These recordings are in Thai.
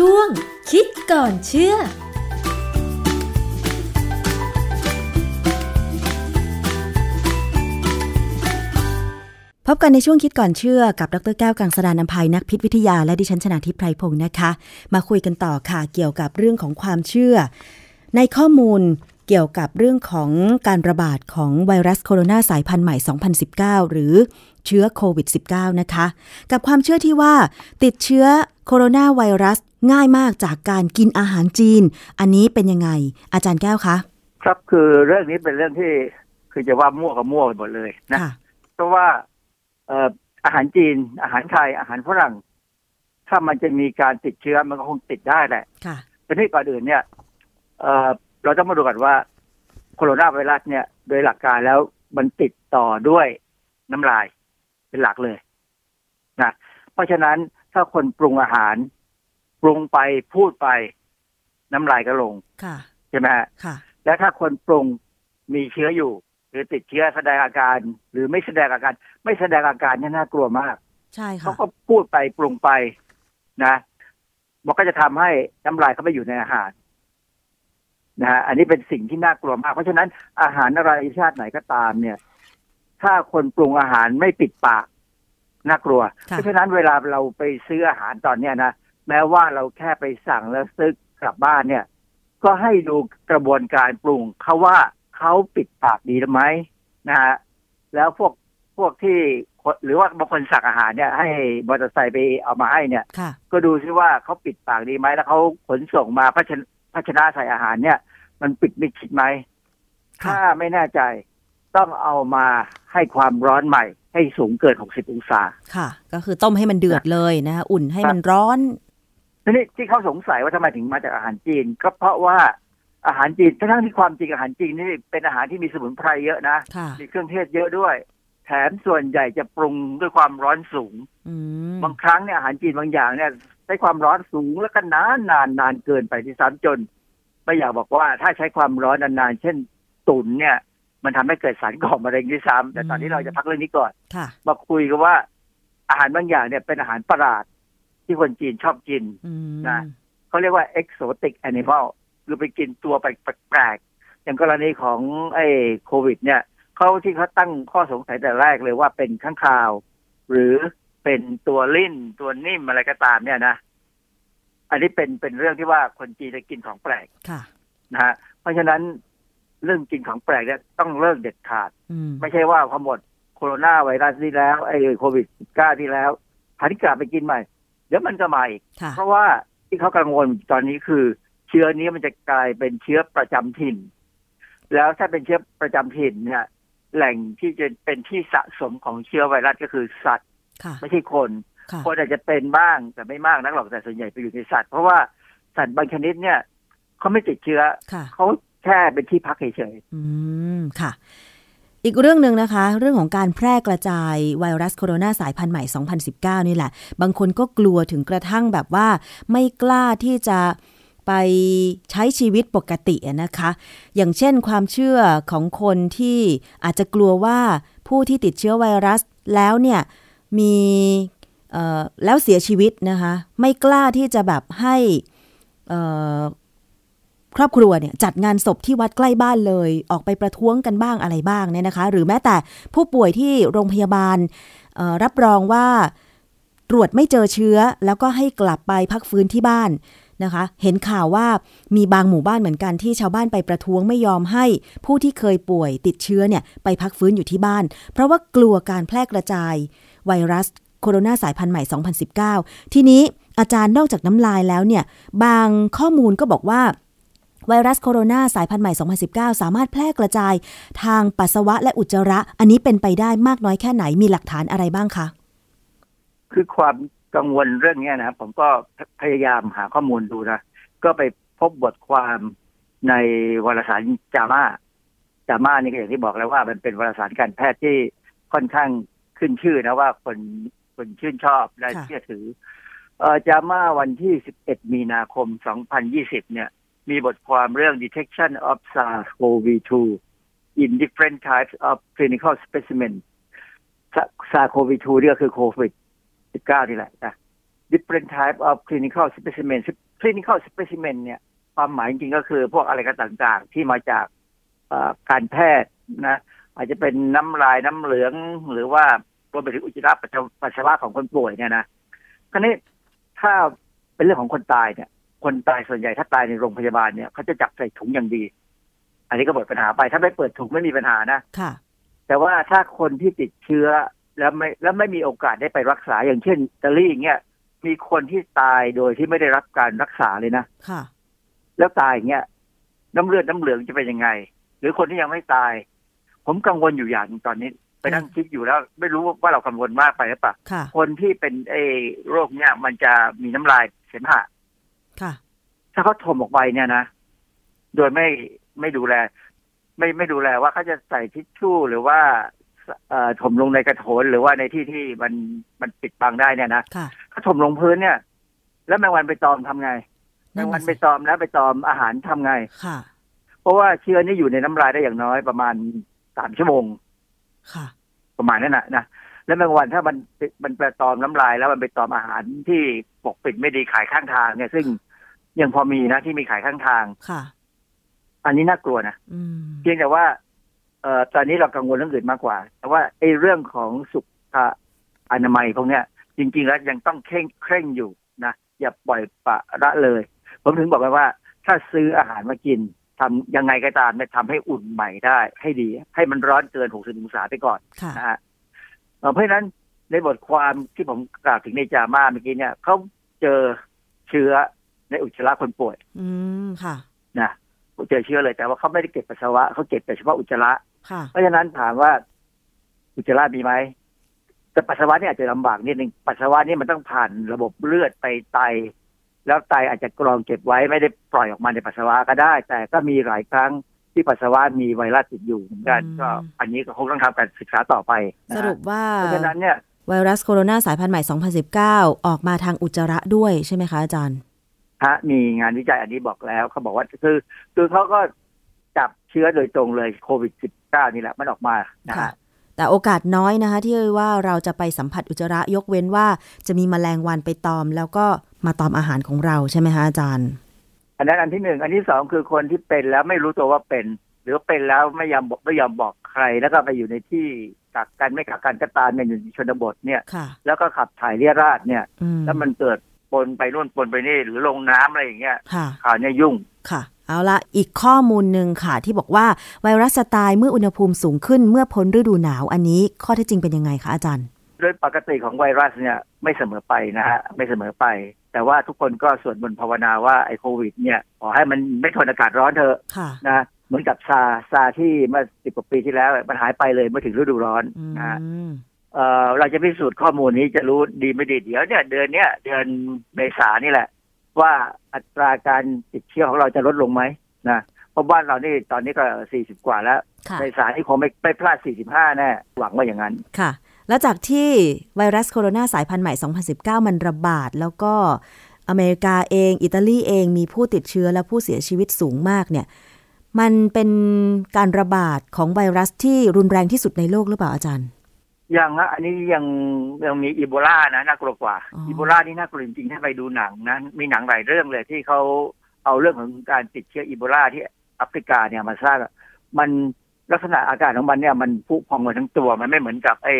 ช่วง คิดก่อนเชื่อพบกันในช่วงคิดก่อนเชื่อกับดรแก้วกังสดานนภัยนักพิษวิทยาและดิฉันชนะทิพไพรพงศ์นะคะ มาคุยกันต่อค่ะเกี่ยวกับเรื่องของความเชื่อ ในข้อมูล เกี่ยวกับเรื่องของการระบาดของไวรัสโคโรนาสายพันธุ์ใหม่ 2019 หรือเชื้อโควิด -19 นะคะ กับความเชื่อที่ว่าติดเชื้อโคโรนาไวรัสง่ายมากจากการกินอาหารจีน อันนี้เป็นยังไง อาจารย์แก้วคะ ครับคือเรื่องนี้เป็นเรื่องที่คือจะว่ามั่วกับมั่วไปหมดเลยนะค่ะเพราะว่าเอ่ออาหารจีน อาหารไทย อาหารฝรั่ง ถ้ามันจะมีการติดเชื้อมันก็คงติดได้แหละค่ะแต่ที่ก่อนอื่นเนี่ย เอ่อเราต้องมาดูกันว่าโคโรนาไวรัสเนี่ยโดยหลักการแล้วมันติดต่อด้วยน้ำลายเป็นหลักเลยนะเพราะฉะนั้นถ้าคนปรุงอาหารปรุงไปพูดไป น้ำลายก็ลงค่ะใช่ไหมฮะค่ะและถ้าคนปรุงมีเชื้ออยู่ หรือติดเชื้อแสดงอาการ หรือไม่แสดงอาการ ไม่แสดงอาการเนี่ยน่ากลัวมาก ใช่เขาค่ะก็พูดไปปรุงไปนะ มันก็จะทำให้น้ำลายเข้าไปอยู่ในอาหาร นะฮะอันนี้เป็นสิ่งที่น่ากลัวมาก เพราะฉะนั้นอาหารอะไรชาติไหนก็ตามเนี่ย ถ้าคนปรุงอาหารไม่ปิดปากน่ากลัวค่ะเพราะฉะนั้นเวลาเราไปซื้ออาหารตอนเนี้ยนะแม้ว่าเราแค่ไปสั่งแล้วซื้อกลับบ้านเนี่ย ก็ให้ดูกระบวนการปรุงเขาว่าเขาปิดปากดีหรือไม่นะฮะแล้วพวกพวกที่คนหรือว่าบางคนสั่งอาหารเนี่ย ให้มอเตอร์ไซค์ไปเอามาให้เนี่ยค่ะก็ดูซิว่าเขาปิดปากดีไหมแล้วเขาขนส่งมาภาชนะ ภาชนะใส่อาหารเนี่ย มันปิดมิดชิดไหมค่ะถ้าไม่แน่ใจต้องเอามาให้ความร้อนใหม่ ให้สูงเกิน 60 องศา ค่ะ ก็คือต้มให้มันเดือดเลยนะคะอุ่นให้มันร้อนทีนี้ที่เขาสงสัยว่าทำไมถึงมาจากอาหารจีน ก็เพราะว่าอาหารจีนทั้งๆที่ความจริงอาหารจีนนี่เป็นอาหารที่มีสมุนไพรเยอะนะค่ะมีเครื่องเทศเยอะด้วย แถมส่วนใหญ่จะปรุงด้วยความร้อนสูงอืมบางครั้งเนี่ยอาหารจีนบางอย่างเนี่ย ใช้ความร้อนสูงแล้วก็นานนานนานเกินไปที่ซ้ำจน ไม่อยากบอกว่าถ้าใช้ความร้อนนานๆเช่นตุ๋นเนี่ย มันทำให้เกิดสารก่อมะเร็งด้วยซ้ำแต่ตอนนี้เราจะพักเรื่องนี้ก่อนค่ะมาคุยกันว่า อาหารบางอย่างเนี่ยเป็นอาหารประหลาดที่คนจีนชอบกินอืมนะเขาเรียกว่า exotic animal คือไปกินตัวแปลกๆอย่างกรณีของไอ้โควิด เนี่ยเขาที่เขาตั้งข้อสงสัยแต่แรกเลยว่าเป็นข้างคาว หรือ เป็นตัวลิ่นตัวนิ่มอะไรก็ตามเนี่ยนะ อันนี้เป็นเป็นเรื่องที่ว่าคนจีนจะกินของแปลกค่ะนะฮะเพราะฉะนั้นเรื่องกินของแปลกเนี่ยต้องเลิกเด็ดขาดอืมไม่ใช่ว่าพอหมดโคโรนาไวรัสที่แล้วไอ้โควิด19ที่แล้วหันกลับไปกินใหม่ เดี๋ยวมันจะมาอีกค่ะเพราะว่าที่เขากังวลตอนนี้คือ เชื้อนี้มันจะกลายเป็นเชื้อประจำถิ่น แล้วถ้าเป็นเชื้อประจำถิ่นเนี่ยแหล่งที่จะเป็นที่สะสมของเชื้อไวรัสก็คือสัตว์ค่ะ ไม่ใช่คนค่ะคนอาจจะเป็นบ้างแต่ไม่มากนักหรอกแต่ส่วนใหญ่ไปอยู่ในสัตว์ เพราะว่าสัตว์บางชนิดเนี่ยเขาไม่ติดเชื้อค่ะเขาแค่เป็นที่พักเฉยอืมค่ะอีกเรื่องหนึ่งนะคะ เรื่องของการแพร่กระจายไวรัสโคโรนาสายพันธุ์ใหม่ 2019 นี่แหละ บางคนก็กลัวถึงกระทั่งแบบว่า ไม่กล้าที่จะไปใช้ชีวิตปกติอะนะคะ อย่างเช่นความเชื่อของคนที่อาจจะกลัวว่าผู้ที่ติดเชื้อไวรัสแล้วเนี่ย มีแล้วเสียชีวิตนะคะ ไม่กล้าที่จะแบบให้ครอบครัวเนี่ยจัดงานศพที่วัดใกล้บ้านเลยออกไปประท้วงกันบ้างอะไรบ้างเนี่ยนะคะ หรือแม้แต่ผู้ป่วยที่โรงพยาบาลรับรองว่าตรวจไม่เจอเชื้อ แล้วก็ให้กลับไปพักฟื้นที่บ้าน นะคะ เห็นข่าวว่ามีบางหมู่บ้านเหมือนกันที่ชาวบ้านไปประท้วงไม่ยอมให้ผู้ที่เคยป่วยติดเชื้อเนี่ยไปพักฟื้นอยู่ที่บ้าน เพราะว่ากลัวการแพร่กระจาย ไวรัสโคโรนาสายพันธุ์ใหม่ 2019 ทีนี้อาจารย์นอกจากน้ำลายแล้วเนี่ย บางข้อมูลก็บอกว่าไวรัสโคโรนาสายพันธุ์ใหม่ 2019 สามารถแพร่กระจายทางปัสสาวะและอุจจาระ อันนี้เป็นไปได้มากน้อยแค่ไหน มีหลักฐานอะไรบ้างคะ คือความ กังวลเรื่องเนี้ยนะผมก็พยายามหาข้อมูลดูนะ ก็ไปพบบทความในวารสารจามาจามานี่ก็อย่างที่บอกแล้วว่า มันเป็นวารสารการแพทย์ที่ค่อนข้างขึ้นชื่อนะว่าคนคนชื่นชอบและค่ะเชื่อถือเออจามาวันที่ 11 มีนาคม 2020 เนี่ย มีบทความเรื่อง detection of SARS-CoV-2 in different types of clinical specimen SARS-CoV-2 นี่ก็คือโควิด 19 นี่แหละนะ different type of clinical specimen clinical specimen เนี่ย ความหมายจริงๆก็คือพวกอะไรกันต่างๆ ที่มาจากการแพทย์นะ อาจจะเป็นน้ำลายน้ำเหลือง หรือว่ารวมไปถึงอุจจาระปัสสาวะของคนป่วยเนี่ยนะคราวนี้ถ้าเป็นเรื่องของคนตายเนี่ย คนตายส่วนใหญ่ถ้าตายในโรงพยาบาลเนี่ยเขาจะจับใส่ถุงอย่างดี อันนี้ก็หมดปัญหาไป ถ้าไม่เปิดถุงไม่มีปัญหานะค่ะแต่ว่าถ้าคนที่ติดเชื้อ แล้วไม่แล้วไม่มีโอกาสได้ไปรักษาอย่างเช่นอิตาลีอย่างเงี้ยมีคนที่ตายโดยที่ไม่ได้รับการรักษาเลยนะค่ะ แล้วตายอย่างเงี้ยน้ำเลือดน้ำเหลืองจะเป็นยังไง หรือคนที่ยังไม่ตาย ผมกังวลอยู่อย่างตอนนี้ ไปนั่งคิดอยู่แล้ว ไม่รู้ว่าเรากังวลมากไปหรือเปล่าคนที่เป็นไอ้โรคเนี้ยมันจะมีน้ำลายเสมหะค่ะ ถ้าเขาถมออกไปเนี่ยนะโดยไม่ไม่ดูแล ไม่ไม่ดูแลว่าเขาจะใส่ทิชชู่หรือว่า ถมลงในกระโถนหรือว่าในที่ที่มันมันปิดบังได้เนี่ยนะถ้าถมลงพื้นเนี่ย แล้วแมงวันไปตอมทำไงแมงวันไปตอมแล้วไปตอมอาหารทำไงค่ะ เพราะว่าเชื้อนี่อยู่ในน้ำลายได้อย่างน้อยประมาณสามชั่วโมง ค่ะ ประมาณนั้นนะนะแล้วแมงวันถ้ามันมันไปตอมน้ำลายแล้วมันไปตอมอาหารที่ปกปิดไม่ดีขายข้างทางเนี่ย ซึ่งยังพอมีนะที่มีขายข้างทางค่ะ อันนี้น่ากลัวนะเพียงแต่ว่า เอ่อตอนนี้เรากังวลเรื่องอื่นมากกว่า แต่ว่าไอ้เรื่องของสุขอนามัยพวกเนี้ย จริง ๆ แล้วยังต้องเคร่งเคร่งอยู่นะอย่าปล่อยปะละเลย ผมถึงบอกไปว่า ถ้าซื้ออาหารมากินทำยังไงก็ตามเนี่ยทำให้อุ่นใหม่ได้ให้ดี ให้มันร้อนเกิน 60 องศาไปก่อนนะฮะเพราะฉะนั้นในบทความที่ผมกล่าวถึงในจามาเมื่อกี้เนี่ยเขาเจอเชื้อในอุจจาระคนป่วย อืมค่ะนะเจอเชื้อเลยแต่ว่าเขาไม่ได้เก็บปัสสาวะเขาเก็บแต่เฉพาะอุจจาระ เพราะฉะนั้นถามว่าอุจจาระมีไหมแต่ปัสสาวะนี่อาจจะลำบากนิดนึงปัสสาวะนี่มันต้องผ่านระบบเลือดไปไต แล้วไตอาจจะกรองเก็บไว้ไม่ได้ปล่อยออกมาในปัสสาวะก็ได้ แต่ก็มีหลายครั้งที่ปัสสาวะมีไวรัสติดอยู่เหมือนกันก็อันนี้ก็คงต้องทำการศึกษาต่อไปสรุปว่าเพราะฉะนั้นเนี่ยไวรัสโคโรนาสายพันธุ์ใหม่ 2019 ออกมาทางอุจจาระด้วยใช่ไหมคะอาจารย์ฮะมีงานวิจัยอันนี้บอกแล้วเขาบอกว่าคือคือเขาก็จับเชื้อโดยตรงเลยโควิด -19 นี่แหละมันออกมานะฮะแต่โอกาสน้อยนะคะ ที่ว่าเราจะไปสัมผัสอุจจาระยกเว้นว่าจะมีมแมลงวันไปตอม แล้วก็มาตอมอาหารของเราใช่ไหมคะอาจารย์ อันนั้นอันที่หนึ่งอันที่สองคือคนที่เป็นแล้วไม่รู้ตัวว่าเป็น หรือเป็นแล้วไม่ยอมบอกไม่ยอมบอกใคร แล้วก็ไปอยู่ในที่กักกันไม่กักกันก็ตามในชนบทเนี่ย แล้วก็ขับถ่ายเรียราดเนี่ย แล้วมันเกิดปนไปนู่นปนไปนี่หรือลงน้ำอะไรอย่างเงี้ยข่าวเนี่ยยุ่งค่ะ เอาละอีกข้อมูลหนึ่งค่ะที่บอกว่าไวรัสตายเมื่ออุณหภูมิสูงขึ้นเมื่อพ้นฤดูหนาวอันนี้ข้อเท็จจริงเป็นยังไงคะอาจารย์ โดยปกติของไวรัสเนี่ยไม่เสมอไปนะฮะไม่เสมอไป แต่ว่าทุกคนก็สวดมนต์ภาวนาว่าไอ้โควิดเนี่ยขอให้มันไม่ทนอากาศร้อนเถอะนะเหมือนกับซาซาที่เมื่อสิบกว่าปีที่แล้วมันหายไปเลยเมื่อถึงฤดูร้อนนะเออเราจะพิสูจน์ข้อมูลนี้จะรู้ดีไม่ดีเดี๋ยวเนี่ยเดือนเนี้ยเดือนเมษานี่แหละ ว่าอัตราการติดเชื้อของเราจะลดลงไหมนะเพราะบ้านเรานี่ตอนนี้ก็สี่สิบกว่าแล้ว ในสายที่คงไม่ไปพลาดสี่สิบห้าแน่หวังว่าอย่างนั้นค่ะ แล้วจากที่ไวรัสโคโรนาสายพันธุ์ใหม่ 2019 มันระบาดแล้วก็อเมริกาเอง อิตาลีเองมีผู้ติดเชื้อและผู้เสียชีวิตสูงมากเนี่ย มันเป็นการระบาดของไวรัสที่รุนแรงที่สุดในโลกหรือเปล่าอาจารย์ ยังนะอันนี้ยังยังมีอีโบลานะน่ากลัวกว่าอีโบลานี่น่ากลัวจริงๆถ้าไปดูหนังนะมีหนังหลายเรื่องเลยที่เขาเอาเรื่องของการติดเชื้ออีโบลาที่แอฟริกาเนี่ยมาสร้างมันลักษณะอาการของมันเนี่ยมันพุพองมาทั้งตัว มันไม่เหมือนกับไอ้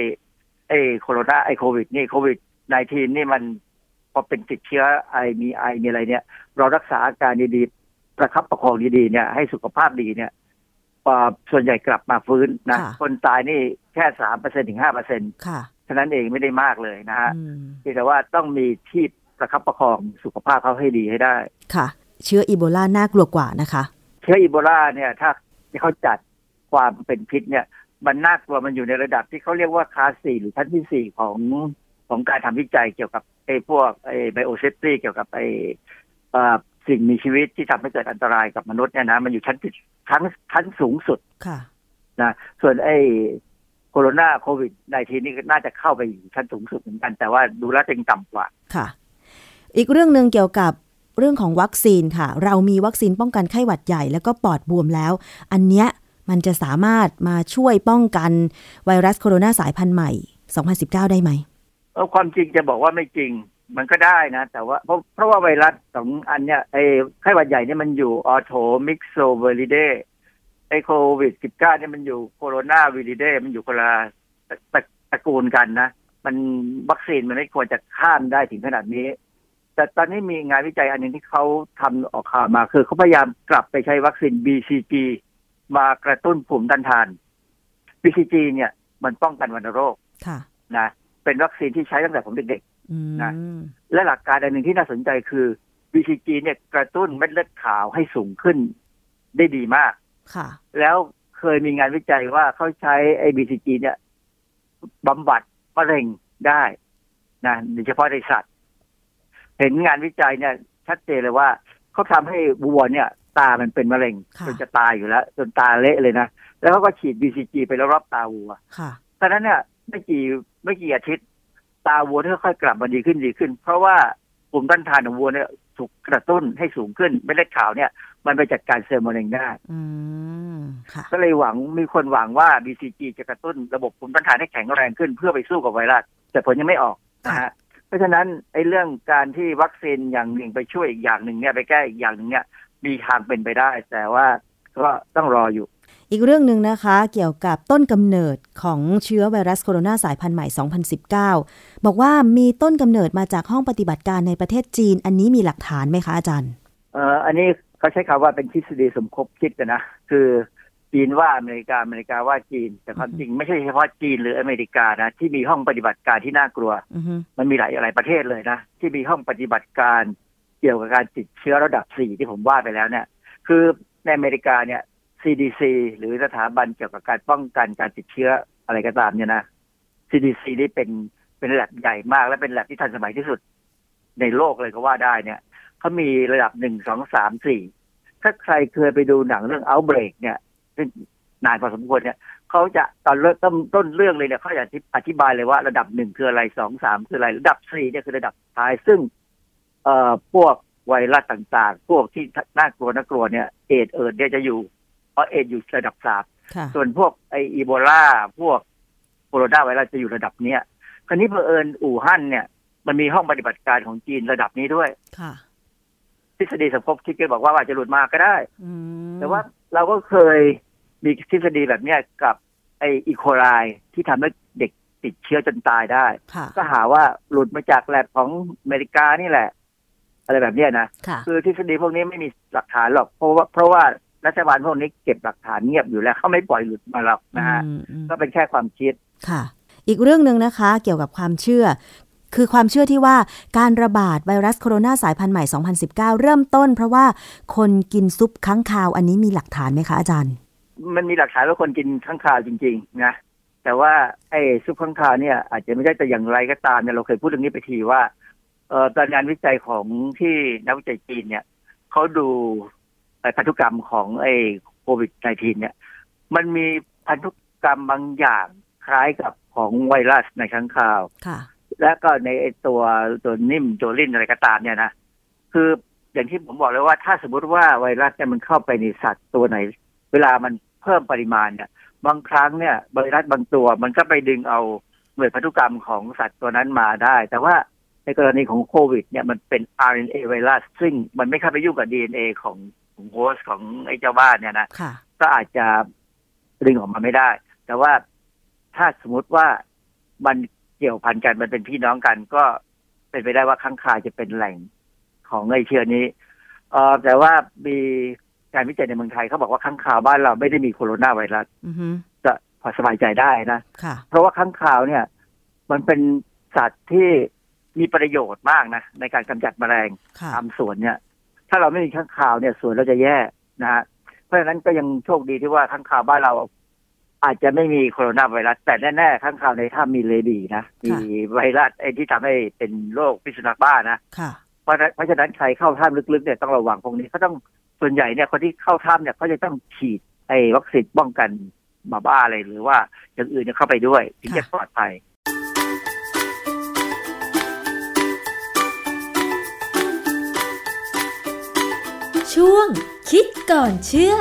ไอ้โคโรนาไอ้โควิด นี่โควิด -19 นี่มันพอเป็นติดเชื้อไอมีไอมีอะไรเนี่ย เรารักษาอาการดีๆประคับประคองดีๆเนี่ยให้สุขภาพดีเนี่ย ส่วนใหญ่กลับมาฟื้นนะคนตายนี่แค่สามเปอร์เซ็นถึงห้าเปอร์เซ็นต์ฉะนั้นเองไม่ได้มากเลยนะฮะแต่ว่าต้องมีที่ประคับประคองสุขภาพเขาให้ดีให้ได้ ค่ะ เชื้ออีโบลาน่ากลัวกว่านะคะ เชื้ออีโบลาเนี่ยถ้าเขาจัดความเป็นพิษเนี่ยมันน่ากลัวมันอยู่ในระดับที่เขาเรียกว่าคลาสสี่หรือชั้นที่สี่ของของการทำวิจัยเกี่ยวกับไอ้พวกไอ้ biosafety เกี่ยวกับไอ้ สิ่งมีชีวิตที่ทำให้เกิดอันตรายกับมนุษย์เนี่ยนะมันอยู่ชั้นชั้นชั้นสูงสุดค่ะนะส่วนไอ้โคโรนาโควิดในทีนี้น่าจะเข้าไปอยู่ชั้นสูงสุดเหมือนกัน แต่ว่าดูแล้วจะยังต่ำกว่าค่ะ อีกเรื่องหนึ่งเกี่ยวกับเรื่องของวัคซีนค่ะ เรามีวัคซีนป้องกันไข้หวัดใหญ่แล้วก็ปอดบวมแล้ว อันเนี้ยมันจะสามารถมาช่วยป้องกันไวรัสโคโรนาสายพันธุ์ใหม่ 2019 ได้ไหมเออความจริงจะบอกว่าไม่จริง มันก็ได้นะ แต่ว่าเพราะเพราะว่าไวรัสสองอันเนี้ยไอ้ไข้หวัดใหญ่เนี่ยมันอยู่ Orthomyxoviridae ไอ้โควิดสิบเก้าเนี่ยมันอยู่ Coronaviridae มันอยู่คนละตระตระกูลกันนะ มันวัคซีนมันไม่ควรจะข้ามได้ถึงขนาดนี้ แต่ตอนนี้มีงานวิจัยอันหนึงที่เขาทำออกข่าวมา คือเขาพยายามกลับไปใช้วัคซีน BCG มากระตุ้นภูมิต้านทาน BCG เนี่ย มันป้องกันวัณโรคค่ะนะเป็นวัคซีนที่ใช้ตั้งแต่ผมเด็กอืม นะๆและหลักการอันหนึ่งที่น่าสนใจคือ BCG เนี่ยกระตุ้นเม็ดเลือดขาวให้สูงขึ้นได้ดีมาก ค่ะ แล้วเคยมีงานวิจัยว่าเขาใช้ไอ้ BCG เนี่ยบำบัดมะเร็งได้นะโดยเฉพาะในสัตว์ เห็นงานวิจัยเนี่ย ชัดเจนเลยว่าเขาทำให้วัวเนี่ย ตามันเป็นมะเร็งค่ะจนจะตายอยู่แล้ว จนตาเละเลยนะ แล้วเขาก็ฉีด BCG ไปรอบๆตาวัวค่ะตอนนั้นเนี่ยไม่กี่ไม่กี่อาทิตย์ ตาวัวค่อยๆกลับมาดีขึ้นดีขึ้น เพราะว่าภูมิต้านทานของวัวเนี่ยถูกกระตุ้นให้สูงขึ้นเม็ดเลือดขาวเนี่ย มันไปจัดการเซลล์มะเร็งได้อืมค่ะก็เลยหวังมีคนหวังว่า BCG จะกระตุ้นระบบภูมิต้านทานให้แข็งแรงขึ้นเพื่อไปสู้กับไวรัสแต่ผลยังไม่ออกนะฮะเพราะฉะนั้นไอ้เรื่องการที่วัคซีนอย่างหนึ่งไปช่วยอีกอย่างหนึ่งเนี่ยไปแก้อีกอย่างหนึ่งเนี่ยมีทางเป็นไปได้ แต่ว่าก็ต้องรออยู่ อีกเรื่องหนึ่งนะคะเกี่ยวกับต้นกำเนิดของเชื้อไวรัสโคโรนาสายพันธุ์ใหม่ 2019 บอกว่ามีต้นกำเนิดมาจากห้องปฏิบัติการในประเทศจีน อันนี้มีหลักฐานไหมคะอาจารย์เอ่ออันนี้เขาใช้คำว่าเป็นทฤษฎีสมคบคิดกันนะ คือจีนว่าอเมริกาอเมริกาว่าจีน แต่ความจริงไม่ใช่เฉพาะจีนหรืออเมริกานะ ที่มีห้องปฏิบัติการที่น่ากลัวอือฮึมันมีหลายหลายประเทศเลยนะ ที่มีห้องปฏิบัติการเกี่ยวกับการติดเชื้อระดับสี่ที่ผมว่าไปแล้วเนี่ย คือในอเมริกาเนี่ย CDC หรือสถาบันเกี่ยวกับการป้องกันการติดเชื้ออะไรก็ตามเนี่ยนะ CDC นี่เป็นเป็นระดับใหญ่มากและเป็นระดับที่ทันสมัยที่สุด ในโลกเลยก็ว่าได้เนี่ยเขามีระดับหนึ่งสองสามสี่ถ้าใครเคยไปดูหนังเรื่อง Outbreak เนี่ยซึ่งนานพอสมควรเนี่ยเขาจะตอนเริ่มต้นต้นเรื่องเลยเนี่ยเขาจะอธิบายเลยว่าระดับหนึ่งคืออะไรสองสามคืออะไร ระดับสี่เนี่ยคือระดับท้ายซึ่ง เอ่อพวกไวรัสต่างๆ พวกที่น่ากลัวน่ากลัวเนี่ยเอดเอิดเนี่ยจะอยู่ เพราะเอดส์อยู่ระดับสามค่ะส่วนพวกไออีโบลาพวกโคโรนาไวรัสจะอยู่ระดับเนี้ยคราวนี้เผอิญอู่ฮั่นเนี่ย มันมีห้องปฏิบัติการของจีนระดับนี้ด้วยค่ะทฤษฎีสมคบคิดก็บอกว่าอาจจะหลุดมาก็ได้อืมแต่ว่าเราก็เคยมีทฤษฎีแบบเนี้ยกับไออีโคไลที่ทำให้เด็กติดเชื้อจนตายได้ค่ะก็หาว่าหลุดมาจากแลบของอเมริกานี่แหละ อะไรแบบเนี้ยนะค่ะคือทฤษฎีพวกนี้ไม่มีหลักฐานหรอก เพราะว่าเพราะว่า รัฐบาลพวกนี้เก็บหลักฐานเงียบอยู่แล้วเขาไม่ปล่อยหลุดมาหรอกนะฮะอืมอืมก็เป็นแค่ความคิดค่ะ อีกเรื่องหนึ่งนะคะเกี่ยวกับความเชื่อ คือความเชื่อที่ว่าการระบาดไวรัสโคโรนาสายพันธุ์ใหม่ 2019 เริ่มต้น เพราะว่าคนกินซุปค้างคาวอันนี้มีหลักฐานไหมคะอาจารย์ มันมีหลักฐานว่าคนกินข้างคาวจริง ๆ นะแต่ว่าไอ้ซุปข้างคาวเนี่ยอาจจะไม่ได้แต่อย่างไรก็ตามเนี่ยเราเคยพูดเรื่องนี้ไปทีว่าเอ่อตอนงานวิจัยของที่นักวิจัยจีนเนี่ยเขาดูไอ้ พันธุกรรมของไอ้โควิด -19 เนี่ย มันมีพันธุกรรมบางอย่างคล้ายกับของไวรัสในข้างคาวค่ะ และก็ในไอ้ตัวตัวนิ่มโจลินอะไรก็ตามเนี่ยนะ คืออย่างที่ผมบอกเลยว่าถ้าสมมติว่าไวรัสเนี่ยมันเข้าไปในสัตว์ตัวไหน เวลามันเพิ่มปริมาณเนี่ย บางครั้งเนี่ยไวรัสบางตัวมันก็ไปดึงเอาหน่วยพันธุกรรมของสัตว์ตัวนั้นมาได้ แต่ว่าในกรณีของโควิด เนี่ยมันเป็น RNA ไวรัสซึ่งมันไม่เข้าไปยุ่งกับ DNA ของ ของโฮสต์ของไอ้เจ้าบ้านเนี่ยนะค่ะก็อาจจะดึงออกมาไม่ได้ แต่ว่าถ้าสมมติว่ามันเกี่ยวพันกันมันเป็นพี่น้องกัน ก็เป็นไปได้ว่าข้างคาวจะเป็นแหล่งของไอเชื้อนี้เออแต่ว่ามีการวิจัยในเมืองไทยเขาบอกว่าข้างคาวบ้านเราไม่ได้มีโคโรนาไวรัสอือฮึก็พอสบายใจได้นะค่ะเพราะว่าข้างคาวเนี่ย มันเป็นสัตว์ที่มีประโยชน์มากนะในการกำจัดแมลงค่ะตามสวนเนี่ย ถ้าเราไม่มีข้างคาวเนี่ยสวนเราจะแย่นะฮะเพราะฉะนั้นก็ยังโชคดีที่ว่าข้างคาวบ้านเราอาจจะไม่มีโคโรนาไวรัส แต่แน่ๆข้างคาวในถ้ำมีเลดีนะมีไวรัสไอ้ที่ทำให้เป็นโรคพิษสุนัขบ้านะค่ะเพราะฉะนั้นเพราะฉะนั้นใครเข้าถ้ำลึกๆเนี่ยต้องระวังพวกนี้เขาต้องส่วนใหญ่เนี่ยคนที่เข้าถ้ำเนี่ยเขาจะต้องฉีดไอ้วัคซีนป้องกันหมาบ้าอะไรหรือว่าอย่างอื่นเนี่ยเข้าไปด้วยถึงจะค่ะปลอดภัย ช่วงคิดก่อนเชื่อ